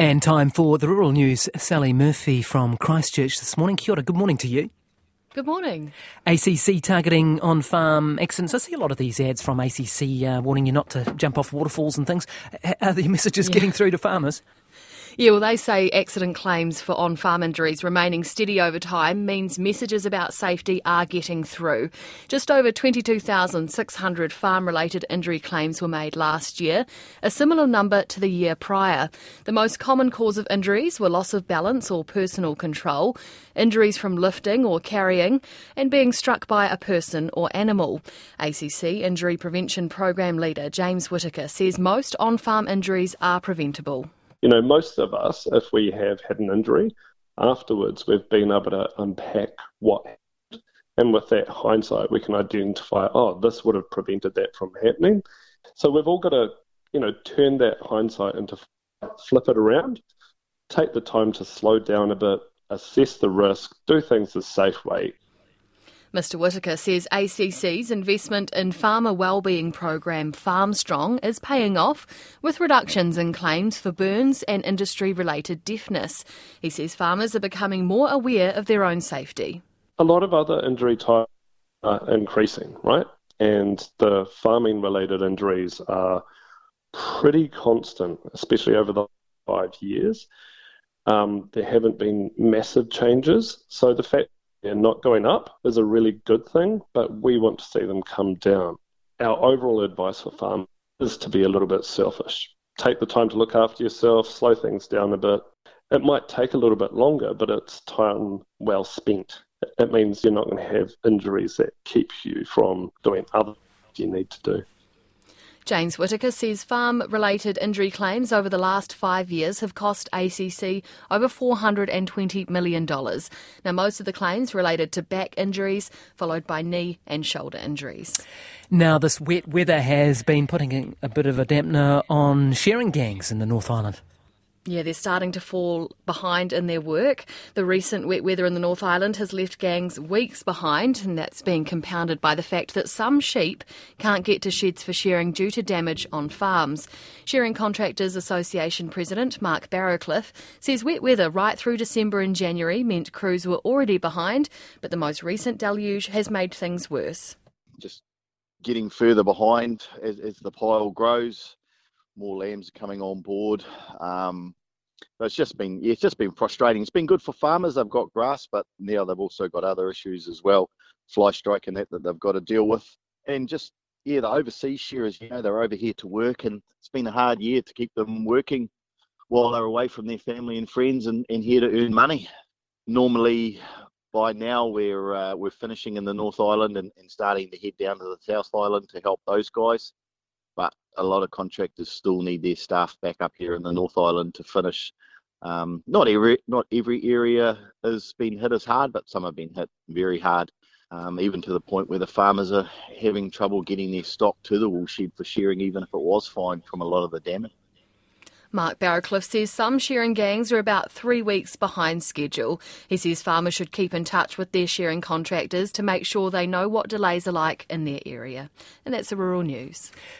And time for the rural news. Sally Murphy from Christchurch this morning. Kia ora, good morning to you. Good morning. ACC targeting on farm accidents. I see a lot of these ads from ACC uh, warning you not to jump off waterfalls and things. Are the messages yeah. getting through to farmers? Yeah, well, they say accident claims for on farm injuries remaining steady over time means messages about safety are getting through. Just over 22,600 farm related injury claims were made last year, a similar number to the year prior. The most common cause of injuries were loss of balance or personal control, injuries from lifting or carrying, and being struck by a person or animal. ACC Injury Prevention Program Leader James Whitaker says most on farm injuries are preventable you know, most of us, if we have had an injury, afterwards we've been able to unpack what happened. And with that hindsight, we can identify, oh, this would have prevented that from happening. So we've all got to, you know, turn that hindsight into flip it around, take the time to slow down a bit, assess the risk, do things the safe way, Mr Whitaker says ACC's investment in farmer wellbeing program FarmStrong is paying off with reductions in claims for burns and industry related deafness. He says farmers are becoming more aware of their own safety. A lot of other injury types are increasing, right? And the farming related injuries are pretty constant, especially over the five years. Um, there haven't been massive changes. So the fact and not going up is a really good thing, but we want to see them come down. Our overall advice for farmers is to be a little bit selfish. Take the time to look after yourself, slow things down a bit. It might take a little bit longer, but it's time well spent. It means you're not going to have injuries that keep you from doing other things you need to do. James Whitaker says farm related injury claims over the last five years have cost ACC over $420 million. Now, most of the claims related to back injuries, followed by knee and shoulder injuries. Now, this wet weather has been putting a bit of a dampener on shearing gangs in the North Island. Yeah, they're starting to fall behind in their work. The recent wet weather in the North Island has left gangs weeks behind, and that's being compounded by the fact that some sheep can't get to sheds for shearing due to damage on farms. Shearing Contractors Association President Mark Barrowcliff says wet weather right through December and January meant crews were already behind, but the most recent deluge has made things worse. Just getting further behind as, as the pile grows more lambs coming on board. Um, it's just been yeah, it's just been frustrating. It's been good for farmers; they've got grass, but now they've also got other issues as well, fly strike and that that they've got to deal with, and just yeah, the overseas shearers, you know, they're over here to work, and it's been a hard year to keep them working while they're away from their family and friends and, and here to earn money. Normally, by now we're uh, we're finishing in the North Island and, and starting to head down to the South Island to help those guys a lot of contractors still need their staff back up here in the North Island to finish. Um, not every not every area has been hit as hard, but some have been hit very hard, um, even to the point where the farmers are having trouble getting their stock to the wool shed for shearing, even if it was fine from a lot of the damage. Mark Barrowcliff says some shearing gangs are about three weeks behind schedule. He says farmers should keep in touch with their shearing contractors to make sure they know what delays are like in their area. And that's the rural news.